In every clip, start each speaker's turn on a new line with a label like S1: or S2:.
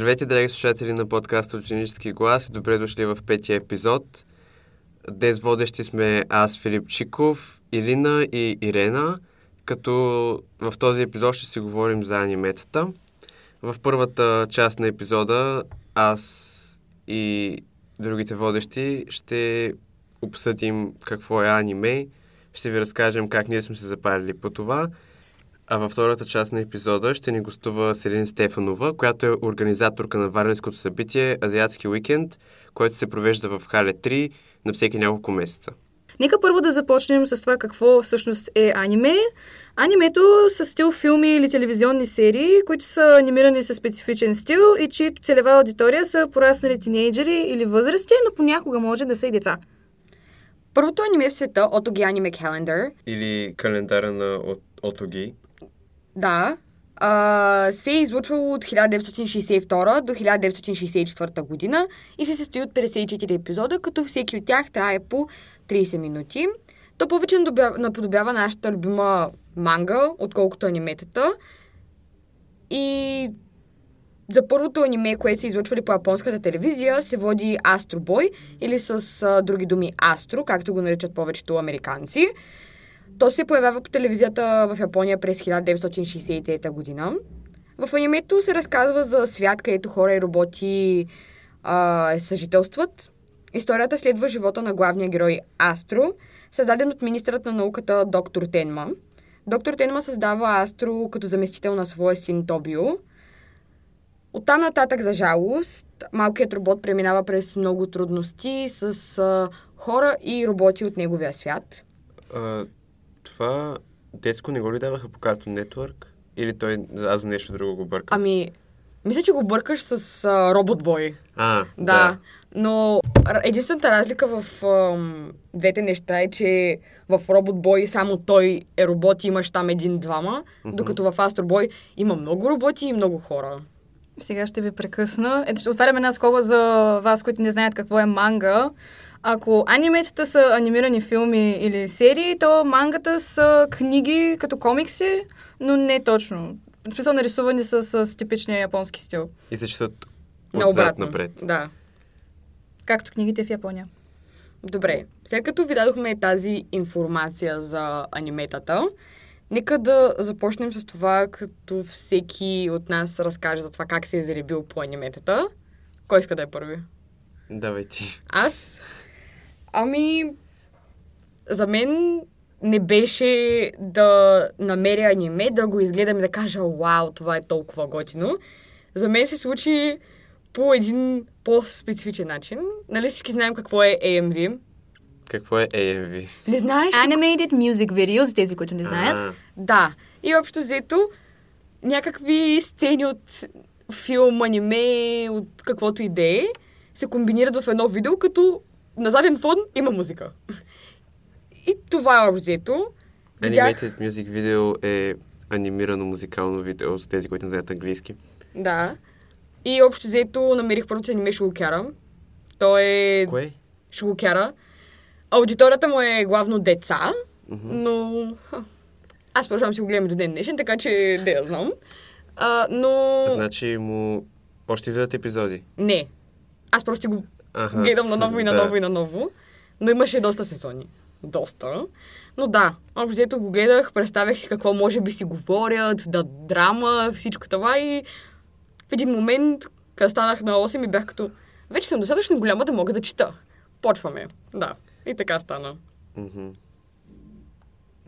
S1: Здравейте, драги слушатели на подкаста Ученически глас и добре дошли в петия епизод. Днес водещи сме аз, Филип Чиков, Илина и Ирена, като в този епизод ще си говорим за аниметата. В първата част на епизода аз и другите водещи ще обсъдим какво е аниме, ще ви разкажем как ние сме се запалили по това – а във втората част на епизода ще ни гостува Селин Стефанова, която е организаторка на варненското събитие Азиатски уикенд, който се провежда в Хале 3 на всеки няколко месеца.
S2: Нека първо да започнем с това какво всъщност е аниме. Анимето са стил филми или телевизионни серии, които са анимирани със специфичен стил и чието целева аудитория са пораснали тинейджери или възрасти, но понякога може да са и деца.
S3: Първото аниме в света, Отоги Anime Calendar,
S1: Или календара на От- Отоги.
S3: Да, а, се е излучвало от 1962 до 1964 година и се състои от 54 епизода, като всеки от тях трае по 30 минути. То повече наподобява нашата любима манга, отколкото аниметата. И за първото аниме, което са излъчвали по японската телевизия, се води Астро Бой или с други думи Астро, както го наричат повечето американци. То се появява по телевизията в Япония през 1963 година. В анимето се разказва за свят, където хора и роботи а, съжителстват. Историята следва живота на главния герой Астро, създаден от министърът на науката доктор Тенма. Доктор Тенма създава Астро като заместител на своя син Тобио. Оттам нататък, за жалост, малкият робот преминава през много трудности с а, хора и роботи от неговия свят.
S1: А, това детско не го ли даваха по Cartoon Network? Или той, аз за нещо друго го бъркам?
S3: Ами, мисля, че го бъркаш с Робот Бой.
S1: А,
S3: Да. Но р- единствената разлика в ам, двете неща е, че в Робот Бой само той е робот и имаш там един-двама, докато в Астро Бой има много роботи и много хора.
S2: Сега ще ви прекъсна. Ето ще отварям една скоба за вас, които не знаят какво е манга. Ако аниметата са анимирани филми или серии, то мангата са книги като комикси, но не точно. В смисъл нарисувани с, с типичния японски стил.
S1: И се четат отзад напред.
S3: Да.
S2: Както книгите в Япония.
S3: Добре, след като ви дадохме тази информация за аниметата, нека да започнем с това, като всеки от нас разкаже за това как се е заребил по аниметата. Кой иска да е първи?
S1: Давай ти.
S3: Аз? Ами, за мен не беше да намеря аниме, да го изгледам и да кажа, вау, това е толкова готино. За мен се случи по един по-специфичен начин. Нали всички знаем какво е AMV?
S1: Какво е AMV?
S3: Не знаеш?
S2: Animated Music Video, за тези, които не знаят.
S1: А,
S3: Да. И общо взето, някакви сцени от филм, аниме, от каквото и да е, се комбинират в едно видео, като на заден фон има музика. И това е. Видях-
S1: Animated Music Video е анимирано музикално видео за тези, които не знаят английски.
S3: Да. И общо взето намерих първото аниме Шулкяра. То е
S1: Кое?
S3: Шулкяра. Аудиторията му е главно деца, но... ха, Аз продължавам си го гледам до ден днешен, така че не я знам. А, но...
S1: Значи му още излизат епизоди.
S3: Не. Аз просто го
S1: Аха.
S3: гледам наново и
S1: Да.
S3: наново и наново. Но имаше доста сезони. Доста. Но да, общо взето го гледах, представях си какво може би си говорят, да драма, всичко това и в един момент, като станах на 8 и бях като вече съм достатъчно голяма да мога да чета. Почваме. Да. И така стана.
S1: Мгм.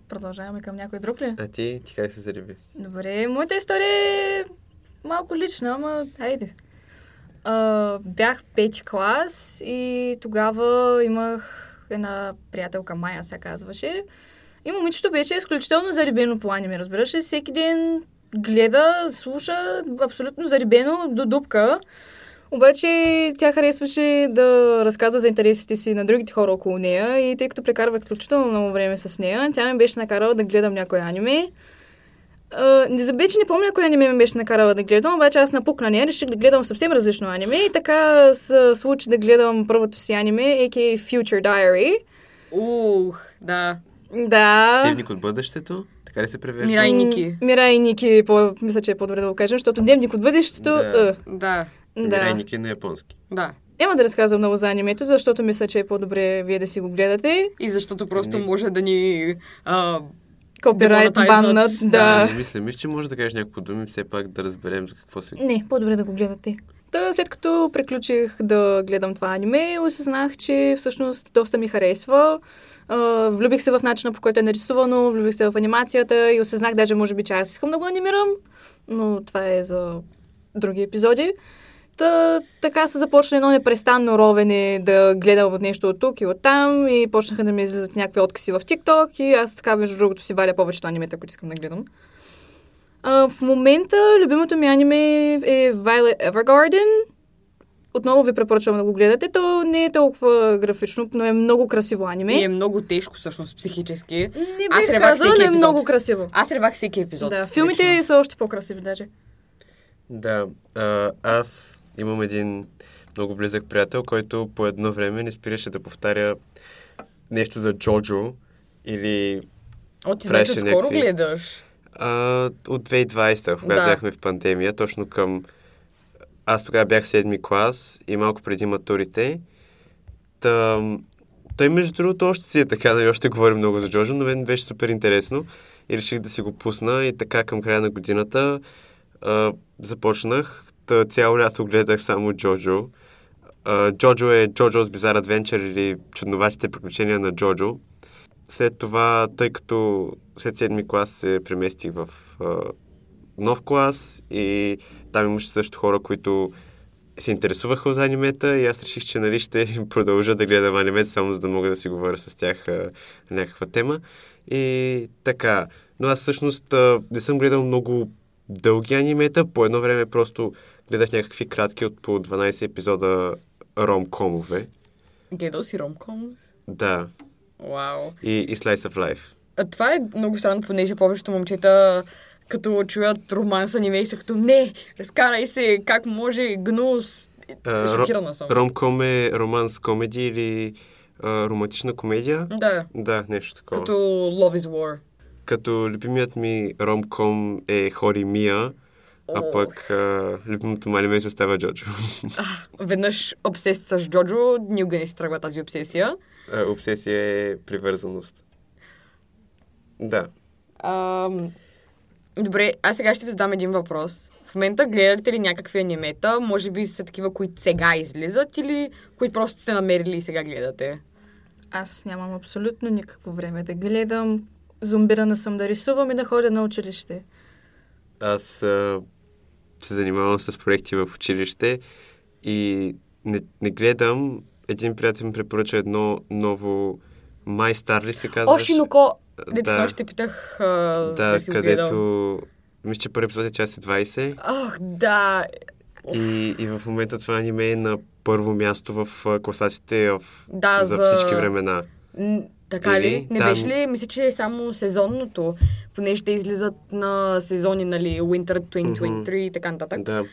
S2: Продължаваме към някой друг ли?
S1: А ти, ти как се зареби?
S2: Добре, моята история е малко лична, ама хайде. А, бях пети клас и тогава имах една приятелка, Майя се казваше. И момичето беше изключително зарибено по аниме, разбираш ли? Всеки ден гледа, слуша, абсолютно зарибено до дупка. Обаче тя харесваше да разказва за интересите си на другите хора около нея и тъй като прекарвах изключително много време с нея, тя ме беше накарала да гледам някой аниме. Uh, не забе, че не помня кой аниме ме беше накарала да гледам, обаче аз напукна нея, реших да гледам съвсем различно аниме и така се случи да гледам първото си аниме, a.k.a. Future Diary.
S3: Ух, да.
S2: Да.
S1: Дневник от бъдещето? Така ли се превежда?
S3: Мира и Ники.
S2: Мира и Ники, по, мисля, че е по-добре да го кажем, защото Дневник от бъдещето...
S1: Да.
S2: Да.
S3: Да.
S2: Да.
S1: Мирайники на японски.
S3: Да.
S2: Няма да разказвам много за анимето, защото мисля, че е по-добре вие да си го гледате.
S3: И защото просто
S1: Не.
S3: може да ни... А,
S2: Копирайт
S3: Демонетайзнат.
S2: баннат,
S1: Да,
S2: да.
S1: не мисля. Мисля, че може да кажеш няколко думи, все пак да разберем за какво се...
S2: Не, по-добре да го гледате. Та, след като приключих да гледам това аниме, осъзнах, че всъщност доста ми харесва. Влюбих се в начина по който е нарисувано, влюбих се в анимацията и осъзнах даже, може би, че аз искам да го анимирам, но това е за други епизоди. Та, така се започна едно непрестанно ровене да гледам от нещо от тук и от там и почнаха да ми излизат някакви откъси в TikTok и аз така, между другото, си валя повечето анимета, които искам да гледам. А, в момента любимото ми аниме е Violet Evergarden. Отново ви препоръчвам да го гледате. То не е толкова графично, но е много красиво аниме.
S3: и е много тежко, всъщност, психически.
S2: Не
S3: Аз
S2: бих
S3: ревах
S2: казала,
S3: всеки
S2: но е
S3: епизод.
S2: много красиво.
S3: Аз ревах всеки епизод.
S2: Да, филмите
S3: лично.
S2: са още по-красиви даже.
S1: Да, а, аз имам един много близък приятел, който по едно време не спираше да повтаря нещо за Джоджо или
S3: О, ти значи отскоро
S1: някакви-
S3: гледаш.
S1: а, от 2020, когато
S3: Да.
S1: бяхме в пандемия, точно към... Аз тогава бях седми клас и малко преди матурите. Та, той, между другото, още си е така, нали, още говори много за Джоджо, но мен беше супер интересно и реших да си го пусна и така към края на годината а, започнах. Та, цяло лято гледах само Джоджо. Джоджо е Джоджо's Bizarre Adventure или Чудноватите приключения на Джоджо. След това, тъй като след седми клас се преместих в а, нов клас и там имаше също хора, които се интересуваха от анимета и аз реших, че нали, ще продължа да гледам анимета, само за да мога да си говоря с тях а, някаква тема. И така. Но аз всъщност а, не съм гледал много дълги анимета. По едно време просто гледах някакви кратки от по 12 епизода ромкомове.
S3: Гледал си ромком?
S1: Да.
S3: Вау.
S1: И, и Slice of Life.
S3: А това е много странно, понеже повечето момчета като чуят роман с аниме и са като не, разкарай се, как може, гнус.
S1: А,
S3: Шокирана съм.
S1: Ромком е романс комеди или а, романтична комедия.
S3: Да,
S1: Да, нещо такова.
S3: като Love is War.
S1: Като любимият ми ромком е Хори Мия, а пък а, любимото му аниме си остава Джоджо.
S3: Веднъж обсес с Джоджо, никога не си тръгва тази обсесия.
S1: А, Обсесия е привързаност. Да.
S3: Ам, добре, аз сега ще ви задам един въпрос. В момента гледате ли някакви анимета? Може би са такива, които сега излизат или които просто сте намерили и сега гледате?
S2: Аз нямам абсолютно никакво време да гледам. Зомбирана съм да рисувам и да ходя на училище.
S1: Аз а, се занимавам с проекти в училище и не, не гледам. Един приятел ми препоръча едно ново Стар ли се казва?
S3: Ошиноко! Дето
S1: Да.
S3: ще питах а,
S1: Да, където... Мисля, че първи епизод е час и 20.
S3: Ах, да.
S1: И, и в момента това аниме е на първо място в а, класациите в,
S3: Да,
S1: за,
S3: за-
S1: всички времена.
S3: Така
S1: Или
S3: ли? Не
S1: там-
S3: беше ли? Мисля, че е само сезонното. Понеже те излизат на сезони, нали, Winter 2023 и така нататък.
S1: Да.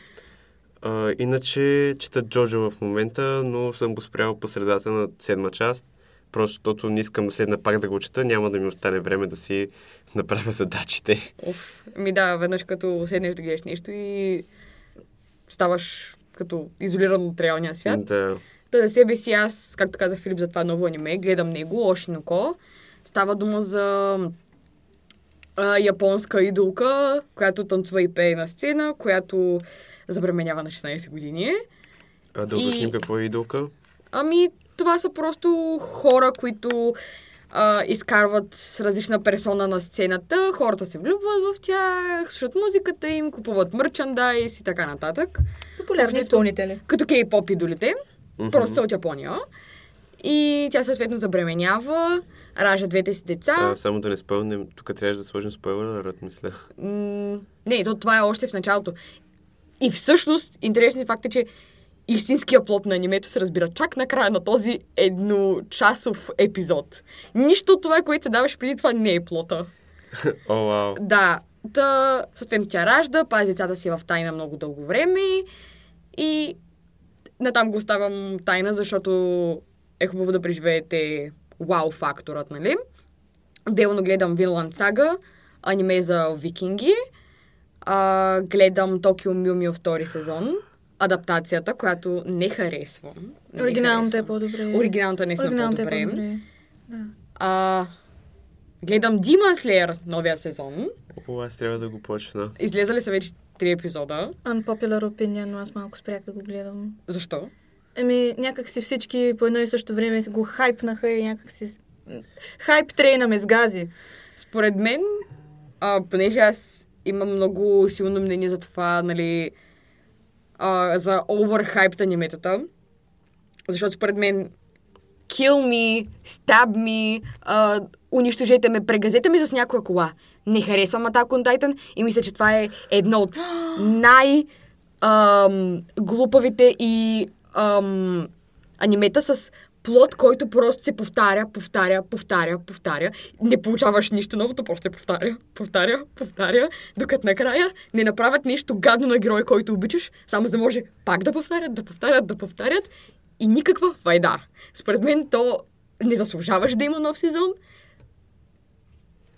S1: А, иначе чета Джоджо в момента, но съм го спрял по средата на седма част. Просто защото не искам да седна пак да го чета, няма да ми остане време да си направя задачите.
S3: Оф, ми да, веднъж като седнеш да гледаш нещо и ставаш като изолиран от реалния свят.
S1: Да.
S3: Та за себе си аз, както каза Филип за това ново аниме, гледам него, Ошиноко. Става дума за а, японска идолка, която танцува и пее на сцена, която забременява на 16 години.
S1: А, да
S3: И-
S1: уточним какво е идолка.
S3: Ами, това са просто хора, които а, изкарват различна персона на сцената, хората се влюбват в тях, слушат музиката им, купуват мерчандайз и така нататък.
S2: Популярни изпълнители.
S3: Като кей-поп идолите,
S1: Мгм.
S3: просто са от Япония. И тя съответно забременява, ражда двете си деца.
S1: А, само да не спълнем, тук трябваше да сложим спойлер, мисля.
S3: М- не, то това е още в началото. И всъщност, интересният факт е, че истинския плод на анимето се разбира чак на края на този едночасов епизод. Нищо от това, което се даваше преди това, не е плота.
S1: О, вау.
S3: Да, та, съответно тя ражда, пази децата си в тайна много дълго време и натам го оставам тайна, защото е хубаво да преживеете вау факторът, нали? Делно гледам Винланд Сага, аниме за викинги. А, гледам Токио Мюмио втори сезон. адаптацията, която не харесвам. Не
S2: Оригиналното е по-добре.
S3: Оригиналното е наистина
S2: Оригиналното е
S3: по-добре.
S2: по-добре. Да.
S3: А, гледам Demon Slayer новия сезон.
S1: О, аз трябва да го почна.
S3: Излезали са вече три епизода.
S2: Unpopular opinion, но аз малко спрях да го гледам.
S3: Защо?
S2: Еми, някак си всички по едно и също време го хайпнаха и някак си... Хайп трейна ме сгази.
S3: Според мен, а, понеже аз имам много силно мнение за това, нали, а, за overhyped аниметата, защото според мен kill me, stab me, а, унищожете ме, прегазете ме с някоя кола. Не харесвам Attack on Titan и мисля, че това е едно от най- ам, глупавите и ам, анимета с плод, който просто се повтаря, повтаря, повтаря, повтаря. Не получаваш нищо ново, то просто се повтаря, повтаря, повтаря, докато накрая не направят нещо гадно на героя, който обичаш, само за да може пак да повтарят, да повтарят, да повтарят и никаква вайдар. Според мен то не заслужаваш да има нов сезон.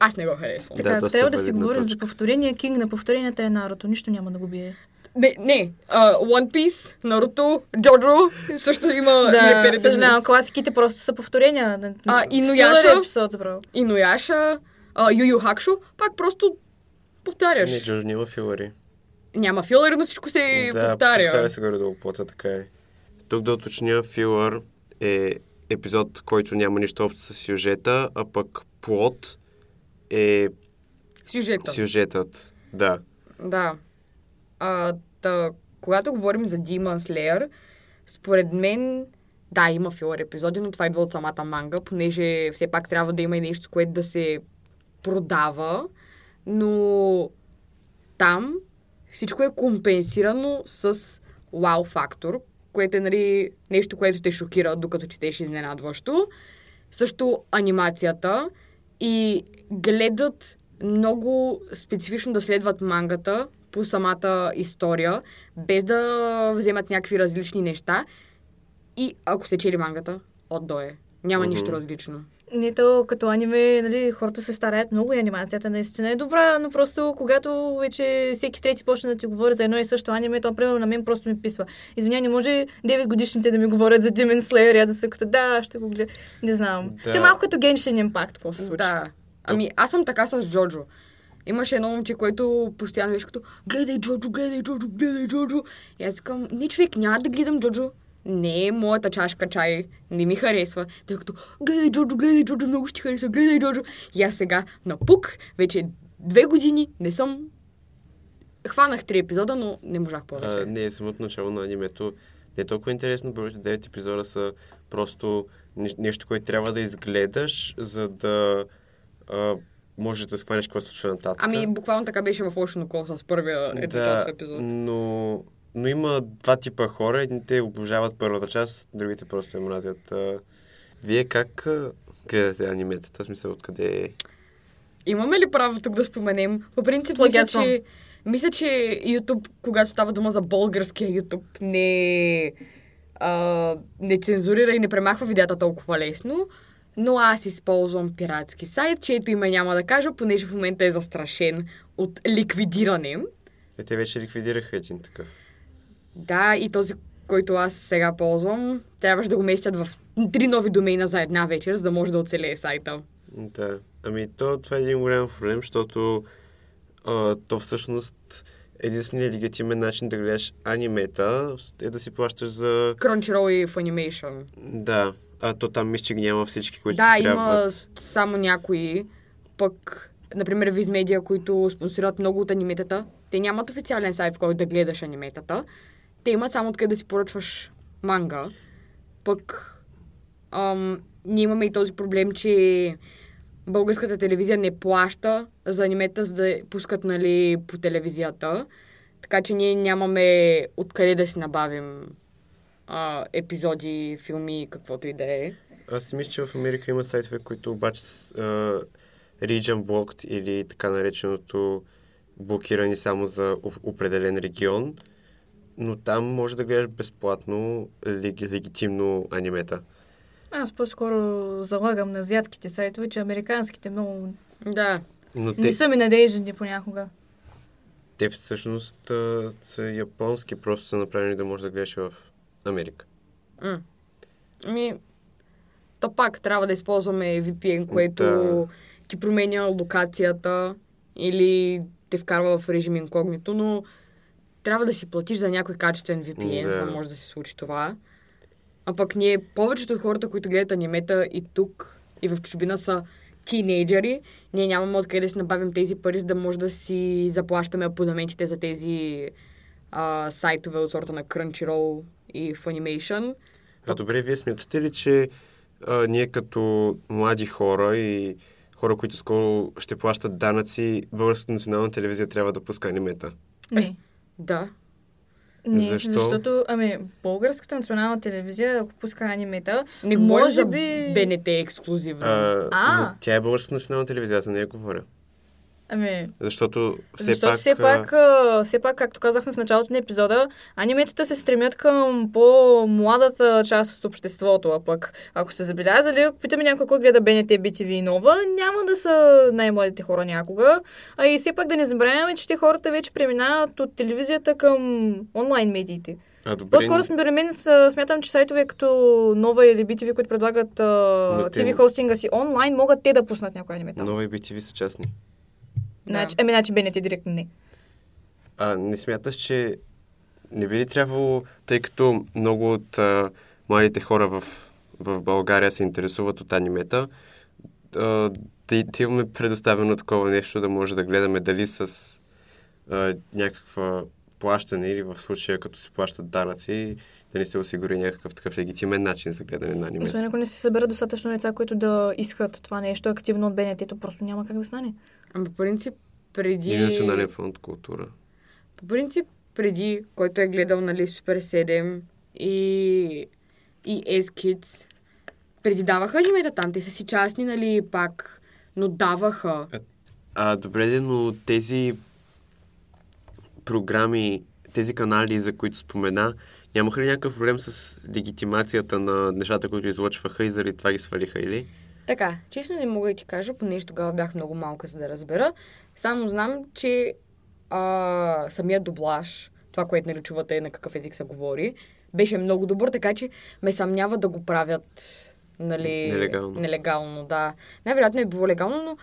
S3: Аз не го харесвам.
S1: Да,
S2: Така, ако
S1: доста
S2: трябва да си говорим за
S1: точка.
S2: повторения, кинг на повторенията е Наруто. Нищо няма да го бие.
S3: Не, не. Uh, One Piece, Наруто, Джоджо също има
S2: Да,
S3: реперите.
S2: съжалявам, класиките просто са повторения.
S3: А, Инуяша?
S2: епизод, бро.
S3: Инуяша, uh, Ю Ю Хакшо, пак просто повтаряш.
S1: Не, Джордж няма филари.
S3: Няма филър, но всичко се
S1: да,
S3: повтаря.
S1: повтаря се горе долу плота, така е. Тук да уточня, филър е епизод, който няма нищо общо с сюжета, а пък плот е
S3: Сюжета.
S1: сюжетът. Да.
S3: Да. А, та, когато говорим за Demon Slayer, според мен, да, има филър епизоди, но това идва от самата манга, понеже все пак трябва да има и нещо, което да се продава, но там всичко е компенсирано с вау фактор, което е нали, нещо, което те шокира, докато четеш изненадващо. Също анимацията и гледат много специфично да следват мангата по самата история, без да вземат някакви различни неща. И ако се чели мангата, от до е. Няма
S1: Мгм.
S3: нищо различно.
S2: Нито като аниме, нали, хората се стараят много и анимацията наистина е добра, но просто когато вече всеки трети почне да ти говори за едно и също аниме, то примерно на мен просто ми писва. Извиня, не може 9 годишните да ми говорят за Demon Slayer, аз да се като да, ще го гледа. Не знам.
S1: Да.
S2: Те малко като Genshin Impact, какво се случва.
S3: Да. Ами, аз съм така с Джоджо. Имаше едно момче, което постоянно беше като гледай Джоджо, гледай Джоджо, гледай Джоджо. И аз казвам, не човек, няма да гледам Джоджо. Не е моята чашка чай, не ми харесва. Той като, гледай Джоджо, гледай Джоджо, много ще хареса, гледай Джоджо. И аз сега напук, вече две години не съм... Хванах три епизода, но не можах повече.
S1: А, не, самото начало на анимето не е толкова интересно. Първите 9 епизода са просто не- нещо, което трябва да изгледаш, за да а, можеш да схванеш какво се случва нататък.
S3: Ами, буквално така беше в Ocean Call с първия епизод. епизод.
S1: но, но има два типа хора. Едните обожават първата част, другите просто я мразят. Вие как гледате аниметата? В смисъл, откъде е?
S3: Имаме ли право тук да споменем? По принцип, мисля, че, мисля, че YouTube, когато става дума за българския YouTube, не, а, не цензурира и не премахва видеята толкова лесно. Но аз използвам пиратски сайт, чието име няма да кажа, понеже в момента е застрашен от ликвидиране.
S1: Е, те вече ликвидираха един такъв.
S3: Да, и този, който аз сега ползвам, трябваше да го местят в три нови домейна за една вечер, за да може да оцелее сайта.
S1: Да. Ами, то, това е един голям проблем, защото а, то всъщност единственият легитимен начин да гледаш анимета е да си плащаш за...
S3: Crunchyroll и Funimation.
S1: Да. А то там мисля, че ги няма всички, които
S3: Да,
S1: ти
S3: има
S1: трябват.
S3: само някои, пък, например, Визмедиа, които спонсорират много от аниметата, те нямат официален сайт, в който да гледаш аниметата. Те имат само откъде да си поръчваш манга. Пък, ам, ние имаме и този проблем, че българската телевизия не плаща за анимета, за да пускат нали, по телевизията. Така че ние нямаме откъде да си набавим а, епизоди, филми, каквото и да е.
S1: Аз си мисля, че в Америка има сайтове, които обаче с а, region blocked или така нареченото блокирани само за определен регион, но там може да гледаш безплатно леги, легитимно анимета.
S2: Аз по-скоро залагам на азиатските сайтове, че американските много
S3: Да.
S1: Но
S2: не
S1: те,
S2: са ми надежни понякога.
S1: те всъщност а, са японски, просто са направени да можеш да гледаш в Америка.
S3: М. Ами, то пак трябва да използваме VPN, което
S1: Да.
S3: ти променя локацията или те вкарва в режим инкогнито, но трябва да си платиш за някой качествен VPN,
S1: Да.
S3: за да може да се случи това. А пък ние, повечето от хората, които гледат анимета и тук, и в чужбина са тинейджери, ние нямаме откъде да си набавим тези пари, за да може да си заплащаме абонаментите за тези а, сайтове от сорта на Crunchyroll и Funimation.
S1: А добре, вие смятате ли, че а, ние като млади хора и хора, които скоро ще плащат данъци, Българската национална телевизия трябва да пуска анимета?
S2: Не.
S3: Да.
S2: Не,
S1: Защо?
S2: защото, ами, българската национална телевизия, ако пуска анимета,
S3: Не
S2: може би...
S3: БНТ ексклюзивно.
S1: А,
S2: А.
S1: но Тя е Българската национална телевизия, за нея говоря.
S2: Ами,
S1: Защото все
S2: Защото
S1: пак...
S2: все пак, а, все пак, както казахме в началото на епизода, аниметата се стремят към по-младата част от обществото, а пък, ако сте забелязали, ако питаме някой кой гледа БНТ, BTV и Нова, няма да са най-младите хора някога. А и все пак да не забравяме, че те хората вече преминават от телевизията към онлайн медиите.
S1: А, добре,
S2: По-скоро според мен смятам, че сайтове като Нова или BTV, които предлагат а,
S1: те-
S2: TV хостинга си онлайн, могат те да пуснат някой анимета.
S1: Нова и BTV са частни.
S2: Значи, ами, значи БНТ директно не.
S1: А не смяташ, че не би ли трябвало, тъй като много от а, младите хора в, в България се интересуват от анимета, а, да, да имаме предоставено такова нещо, да може да гледаме дали с а, някаква плащане или в случая като се плащат данъци, да ни се осигури някакъв такъв легитимен начин за гледане на анимета.
S2: Освен ако не се съберат достатъчно деца, които да искат това нещо активно от БНТ, то просто няма как да стане.
S3: Ами по принцип, преди...
S1: И Национален фонд култура.
S3: По принцип, преди, който е гледал, нали, Супер 7 и, и S-Kids, преди даваха анимета там. Те са си частни, нали, пак, но даваха.
S1: А, добре, де, но тези програми, тези канали, за които спомена, нямаха ли някакъв проблем с легитимацията на нещата, които излъчваха и заради това ги свалиха, или?
S3: Така, честно не мога да ти кажа, понеже тогава бях много малка, за да разбера. Само знам, че а, самият дублаж, това, което нали чувате на какъв език се говори, беше много добър, така че ме съмнява да го правят нали,
S1: Нелегално.
S3: нелегално да. Най-вероятно е било легално, но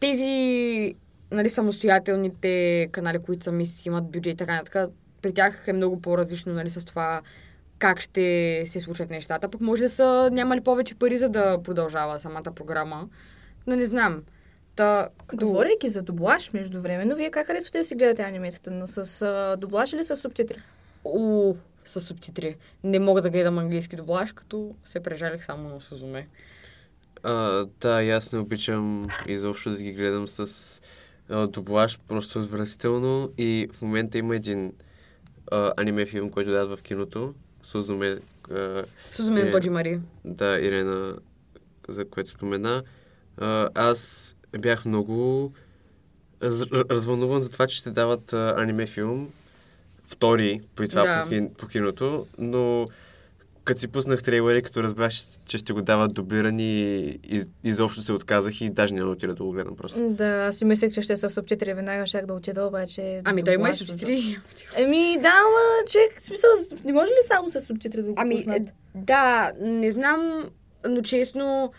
S3: тези нали, самостоятелните канали, които сами си имат бюджет и така нататък, при тях е много по-различно нали, с това как ще се случат нещата. Пък може да са нямали повече пари, за да продължава самата програма. Но не знам. Та, като...
S2: Говорейки за дублаж, междувременно, вие как харесвате да си гледате аниметата? Но с а, дублаж или с субтитри?
S3: О, с субтитри. Не мога да гледам английски дублаж, като се прежалих само на Сузуме.
S1: А, да, и аз не обичам изобщо да ги гледам с а, дублаж, просто отвратително. И в момента има един а, аниме филм, който дадат в киното. Сузуме, а,
S3: Сузуме
S1: Е.
S3: на Тоджи Мари.
S1: да, Ирена, за което спомена. А, аз бях много раз- развълнуван за това, че ще дават а, аниме филм, втори при това
S3: Да.
S1: по киното, но като си пуснах трейлери, като разбрах, че- ще го дават дублирани, из, изобщо се отказах и даже няма да отида да го гледам просто.
S2: Да, аз си мислех, че ще са субтитри. Веднага щях да отида, обаче...
S3: Ами той има и субтитри.
S2: Еми, да, ама, че, в смисъл, не може ли само с субтитри да го
S3: Ами,
S2: пуснат?
S3: е, да, не знам, но честно,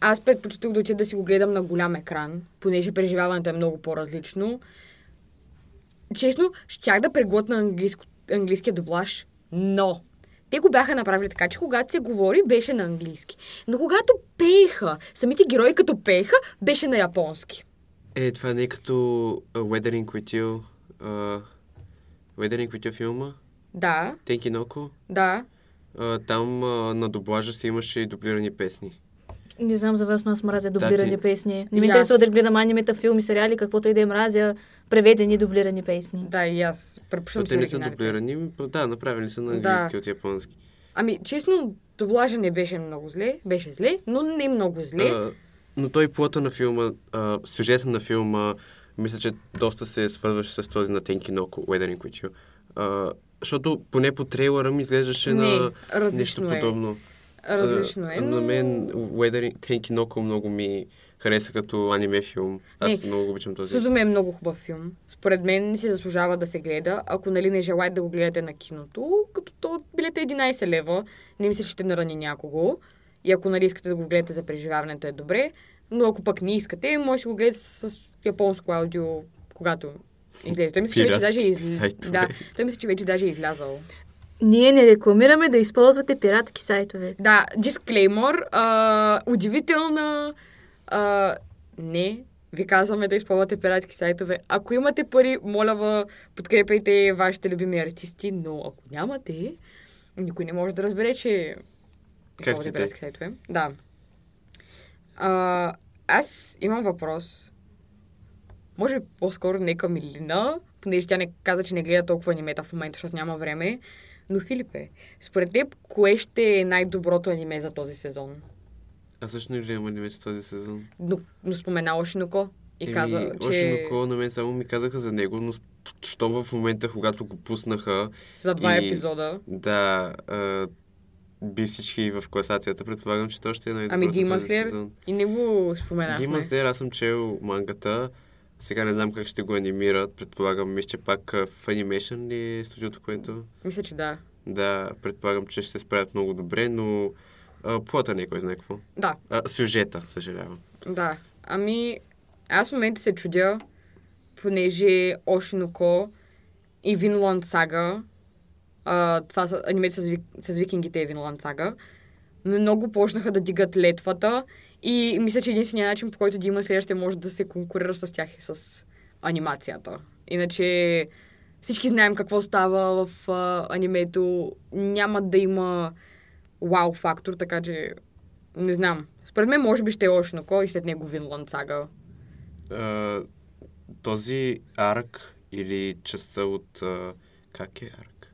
S3: аз предпочитах да отида да си го гледам на голям екран, понеже преживяването е много по-различно. Честно, щях да преглътна английско, английския дублаж, но те го бяха направили така, че когато се говори, беше на английски. Но когато пееха, самите герои като пееха, беше на японски.
S1: Е, това не е като uh, Weathering with You, uh, Weathering with You филма,
S3: Да,
S1: Тенкиноко.
S3: да.
S1: Uh, там uh, на дублажа си имаше и дублирани песни.
S2: Не знам за вас, но аз мразя дублирани
S1: ти-
S2: песни. Не ми интересува да гледам анимета, филми, сериали, каквото и да е мразя. Преведени дублирани песни.
S3: Да, и аз предпочитам
S1: те не са дублирани, да, направени са на
S3: Да.
S1: английски от японски.
S3: Ами, честно, дублажа не беше много зле. Беше зле, но не много зле.
S1: А, но той плата на филма, а, сюжета на филма, мисля, че доста се свързваше с този на Weathering with You. А, защото поне по трейлера ми изглеждаше
S3: Не,
S1: на нещо
S3: е.
S1: подобно.
S3: Различно е,
S1: А,
S3: но...
S1: На мен Weathering Tenki Noko много ми хареса като аниме филм. Аз
S3: Не,
S1: много обичам този.
S3: Сузуме е много хубав филм. Според мен си заслужава да се гледа. Ако нали не желаете да го гледате на киното, като то билет е 11 лева, не мисля, че ще нарани някого. И ако нали искате да го гледате за преживяването е добре. Но ако пък не искате, може да го гледате с японско аудио, когато излезе. Той мисля, че вече даже е из... Да, той мисля, че вече даже е излязъл.
S2: Ние не рекламираме да използвате пиратски сайтове.
S3: Да, дисклеймор. А, удивителна... А, не, ви казваме да използвате пиратски сайтове. Ако имате пари, моля ви, подкрепяйте вашите любими артисти, но ако нямате, никой не може да разбере, че използвате
S1: те.
S3: пиратски сайтове. Да. А, аз имам въпрос. Може по-скоро не към Илина, понеже тя не каза, че не гледа толкова анимета в момента, защото няма време. Но Филипе, според теб, кое ще е най-доброто аниме за този сезон?
S1: Аз също не гледам аниме този сезон.
S3: Но, но спомена Ошиноко и каза, че
S1: Ошиноко на мен само ми казаха за него, но що в момента, когато го пуснаха,
S3: за два
S1: и-
S3: епизода.
S1: да, а, би всички в класацията, предполагам, че то ще е най-доброто
S3: Ами Slayer
S1: сезон.
S3: и не го споменахме.
S1: Demon Slayer, аз съм чел мангата. Сега не знам как ще го анимират. Предполагам, мисля, че пак в Animation ли е студиото, което...
S3: Мисля, че да.
S1: Да, предполагам, че ще се справят много добре, но а, плота не е кой знае какво.
S3: Да,
S1: А, сюжета, съжалявам.
S3: да. Ами, аз в момента се чудя, понеже Ошиноко и Винланд Сага, а, това са анимете с, вик, с викингите и Винланд Сага, много почнаха да дигат летвата и мисля, че единственият начин, по който да има следващия може да се конкурира с тях е с анимацията. Иначе всички знаем какво става в а, анимето. Няма да има вау фактор, така че не знам. Според мен може би ще е Ошиноко и след него Винланд Сага.
S1: Този арк или частта от... Как е арк?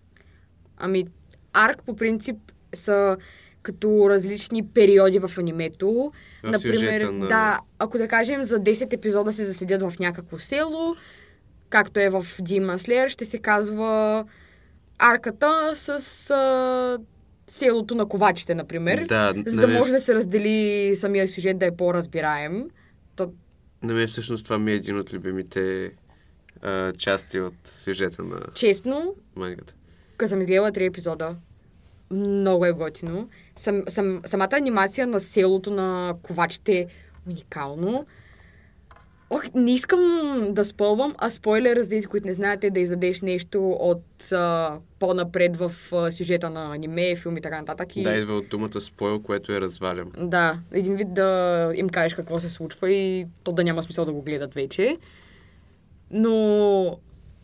S3: Ами, арк по принцип са като различни периоди в анимето.
S1: В сюжета на-
S3: да, ако да кажем за 10 епизода се заседят в някакво село, както е в Demon Slayer, ще се казва арката с а, селото на ковачите, например.
S1: Да,
S3: за да
S1: мен,
S3: може да се раздели самия сюжет да е по-разбираем. То,
S1: на мен всъщност това ми е един от любимите а, части от сюжета на
S3: честно,
S1: мангата.
S3: като съм изгледала три епизода, много е готино. Сам, сам, самата анимация на селото на ковачите е уникално. Ох, не искам да спълвам, а спойлер за тези, които не знаете, да издадеш нещо от а, по-напред в а, сюжета на аниме, филми и така нататък. И...
S1: Да, идва от думата спойл, което е развалям.
S3: Да, един вид да им кажеш какво се случва и то да няма смисъл да го гледат вече. Но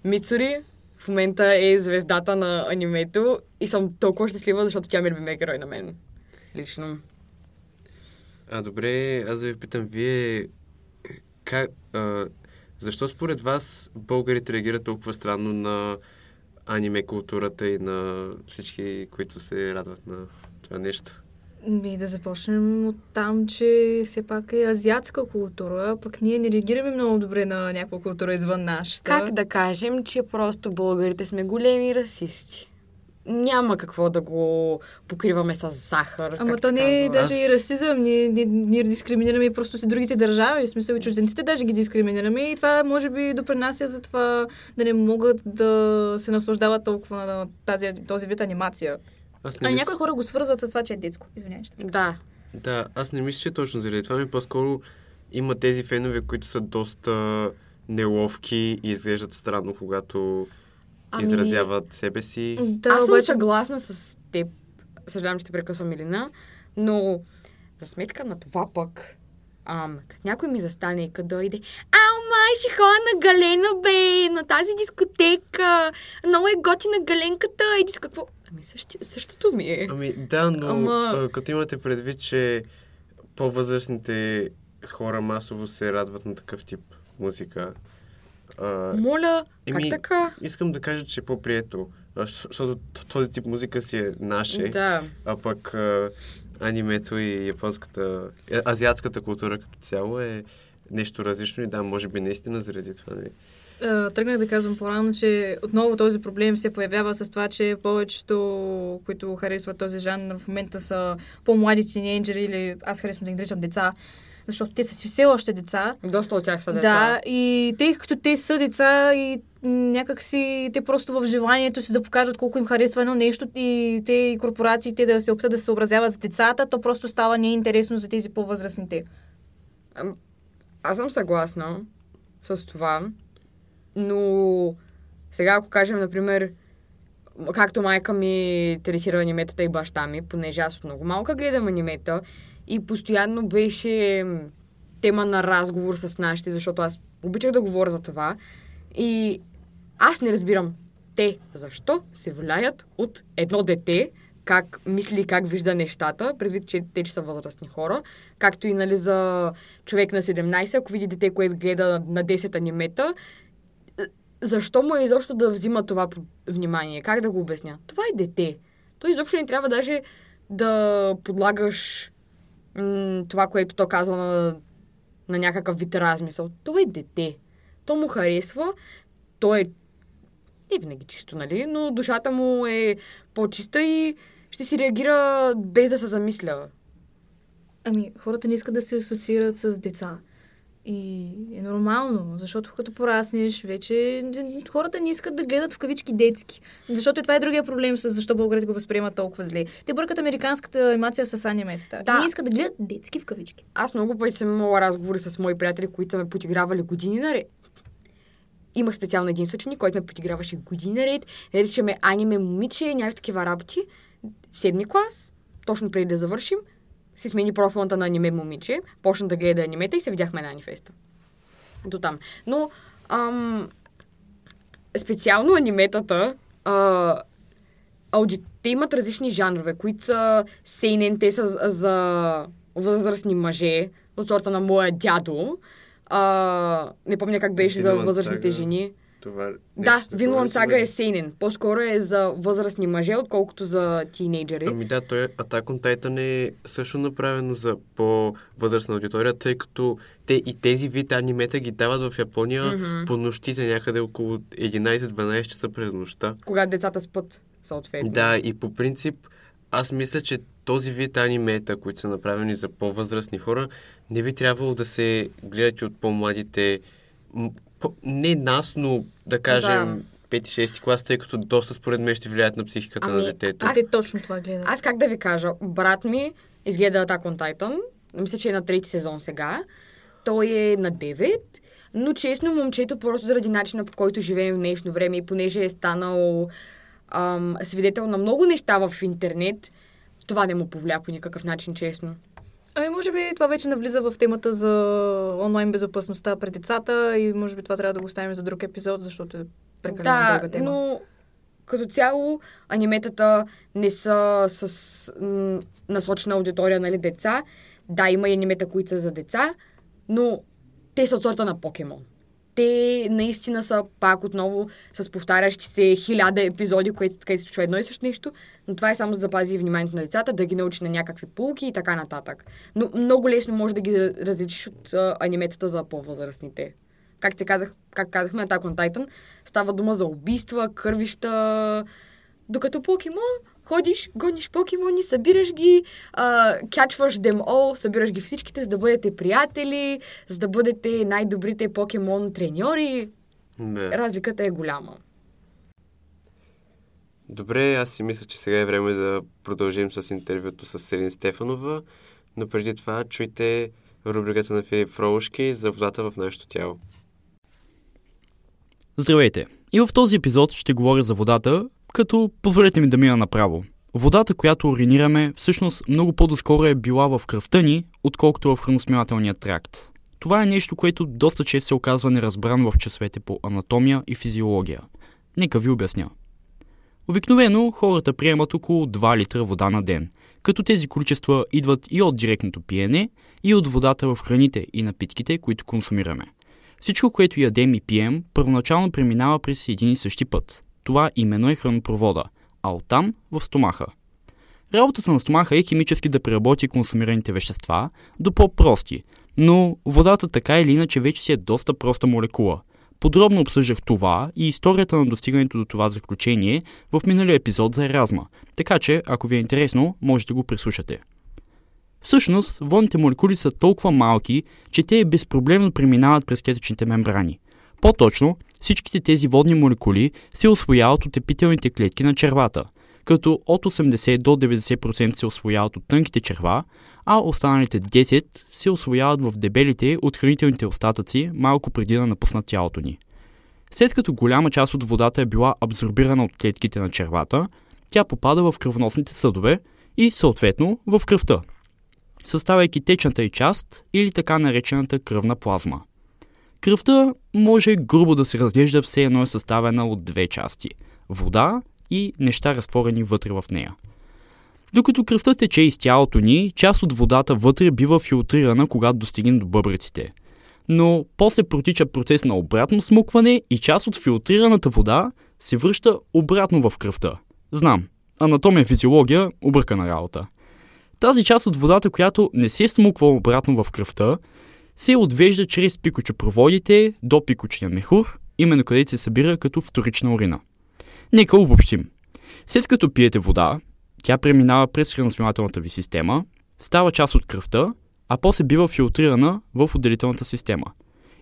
S3: Мицури в момента е звездата на анимето и съм толкова щастлива, защото тя ми е любимия герой на мен. Лично.
S1: А, добре, аз да ви питам, вие как, а, защо според вас българите реагират толкова странно на аниме културата и на всички, които се радват на това нещо?
S2: Ми да започнем от там, че все пак е азиатска култура, пък ние не реагираме много добре на някаква култура извън нашата.
S3: Как да кажем, че просто българите сме големи расисти? Няма какво да го покриваме с захар.
S2: Ама то не е даже и расизъм. Ние, ние, ние дискриминираме и просто си другите държави. В смисъл и чужденците даже ги дискриминираме. И това може би допринася за това да не могат да се наслаждават толкова на тази, този вид анимация.
S1: Аз
S2: А
S1: не мисля,
S2: някои хора го свързват с това, че е детско. Извинявай, ще.
S3: Да.
S1: да, аз не мисля, че е точно заради това ми по-скоро има тези фенове, които са доста неловки и изглеждат странно, когато
S3: Ами-
S1: изразяват себе си.
S2: Да,
S3: Аз съм
S2: обаче...
S3: съгласна с теб. Съжалявам, че те прекъсвам Илина, но за сметка на това пък, ам, като някой ми застане и като дойде, ау, май, ще ходя на Галена, бе, на тази дискотека, много е готина Галенката, иди с какво... Ами същи, същото ми е.
S1: Ами да, но
S3: Ама-
S1: а, като имате предвид, че по-възрастните хора масово се радват на такъв тип музика, а,
S3: Моля,
S1: Еми,
S3: как така?
S1: искам да кажа, че е по-прието, защото този тип музика си е наше,
S3: Да.
S1: а пък а, анимето и японската, азиатската култура като цяло е нещо различно и да, може би наистина заради това не.
S2: А, Тръгнах да казвам по-рано, че отново този проблем се появява с това, че повечето, които харесват този жанр, в момента са по-млади тинейджери или аз харесвам да ги наричам деца, защото те са си все още деца.
S3: Доста от тях са деца.
S2: Да, и тъй като те са деца и някак си те просто в желанието си да покажат колко им харесва едно нещо и те и корпорациите да се опитат да се съобразяват с децата, то просто става неинтересно за тези по-възрастните.
S3: Аз съм съгласна с това, но сега ако кажем, например, както майка ми третира аниметата и баща ми, понеже аз от много малка гледам анимета и постоянно беше тема на разговор с нашите, защото аз обичах да говоря за това и аз не разбирам те защо се влияят от едно дете, как мисли и как вижда нещата, предвид, че те че са възрастни хора, както и нали, за човек на 17, ако види дете, което гледа на 10 анимета, е, защо му е изобщо да взима това внимание? Как да го обясня? Това е дете. То изобщо не трябва даже да подлагаш това, което то казва на, на някакъв вид размисъл. То е дете. То му харесва, то е не винаги чисто, нали? Но душата му е по-чиста и ще си реагира без да се замисля.
S2: Ами, хората не искат да се асоциират с деца. И нормално, защото като пораснеш, вече хората не искат да гледат в кавички детски. Защото и това е другия проблем с защо българите го възприемат толкова зле. Те бъркат американската анимация с аниметата.
S3: Да.
S2: Не искат да гледат детски в кавички.
S3: Аз много пъти съм имала разговори с мои приятели, които са ме подигравали години наред. Имах специално един съченик, който ме подиграваше години наред. Наричаме аниме момиче, някакви такива работи. Седми клас, точно преди да завършим, си смени профилната на аниме момиче, почна да гледа анимета и се видяхме на анифеста. До там. Но ам, специално аниметата а, ауди... те имат различни жанрове, които са сейнен, те са за- възрастни мъже, от сорта на моя дядо. А, не помня как беше за възрастните
S1: Saga.
S3: жени.
S1: Това
S3: Да,
S1: нещо такова ли
S3: Винланд
S1: се
S3: Сага е сейнен. По-скоро е за възрастни мъже, отколкото за тинейджери.
S1: Ами да, той Attack on Titan е също направено за по-възрастна аудитория, тъй като те и тези вид анимета ги дават в Япония
S3: Мгм.
S1: по нощите някъде около 11-12 часа през нощта.
S3: Когато децата спят, съответно.
S1: Да, и по принцип аз мисля, че този вид анимета, които са направени за по-възрастни хора, не би трябвало да се гледат и от по-младите. Не нас, но да кажем 5-6 клас, тъй като доста според мен ще влияят на психиката
S3: Ами,
S1: на детето.
S2: А те точно това гледат.
S3: Аз как да ви кажа, брат ми изгледа Attack on Titan, мисля, че е на трети сезон сега. Той е на 9, но честно момчето просто заради начина по който живеем в днешно време и понеже е станал ам, свидетел на много неща в интернет, това не му повлия по никакъв начин, честно.
S2: Ами, може би това вече навлиза в темата за онлайн безопасността пред децата и може би това трябва да го оставим за друг епизод, защото е прекалено
S3: да,
S2: дълга тема.
S3: но като цяло аниметата не са с м, насочена аудитория, нали, деца. Да, има и анимета, които са за деца, но те са от сорта на покемон. Те наистина са пак отново с повтарящи се хиляда епизоди, които където се случва едно и също нещо, но това е само за да запази вниманието на децата, да ги научи на някакви полки и така нататък. Но много лесно може да ги различиш от а, аниметата за по-възрастните. Как, те казах, как казахме, Attack on Titan, става дума за убийства, кървища, докато покемон ходиш, гониш покемони, събираш ги, а, качваш them all, събираш ги всичките, за да бъдете приятели, за да бъдете най-добрите покемон треньори.
S1: Да.
S3: Разликата е голяма.
S1: Добре, аз си мисля, че сега е време да продължим с интервюто с Селин Стефанова, но преди това чуйте рубриката на Филип Фролушки за водата в нашето тяло.
S4: Здравейте! И в този епизод ще говоря за водата, като позволете ми да мина направо. Водата, която уринираме, всъщност много по-доскоро е била в кръвта ни, отколкото в храносмилателния тракт. Това е нещо, което доста често се оказва неразбрано в часовете по анатомия и физиология. Нека ви обясня. Обикновено хората приемат около 2 литра вода на ден, като тези количества идват и от директното пиене, и от водата в храните и напитките, които консумираме. Всичко, което ядем и пием, първоначално преминава през един и същи път. Това именно е хранопровода, а оттам в стомаха. Работата на стомаха е химически да преработи консумираните вещества до по-прости, но водата така или иначе вече си е доста проста молекула. Подробно обсъждах това и историята на достигането до това заключение в миналия епизод за Еразма, така че, ако ви е интересно, можете да го преслушате. Всъщност, водните молекули са толкова малки, че те безпроблемно преминават през клетъчните мембрани. По-точно, всичките тези водни молекули се освояват от епителните клетки на червата, като от 80 до 90% се освояват от тънките черва, а останалите 10 се освояват в дебелите от хранителните остатъци малко преди да напуснат тялото ни. След като голяма част от водата е била абсорбирана от клетките на червата, тя попада в кръвоносните съдове и съответно в кръвта, съставяйки течната и част или така наречената кръвна плазма. Кръвта може грубо да се разглежда все едно е съставена от две части – вода и неща разтворени вътре в нея. Докато кръвта тече из тялото ни, част от водата вътре бива филтрирана, когато достигне до бъбреците. Но после протича процес на обратно смукване и част от филтрираната вода се връща обратно в кръвта. Знам, анатомия физиология – объркана работа. Тази част от водата, която не се смуква обратно в кръвта, се отвежда чрез пикочопроводите до пикочния мехур, именно където се събира като вторична урина. Нека обобщим. След като пиете вода, тя преминава през храносмилателната ви система, става част от кръвта, а после бива филтрирана в отделителната система.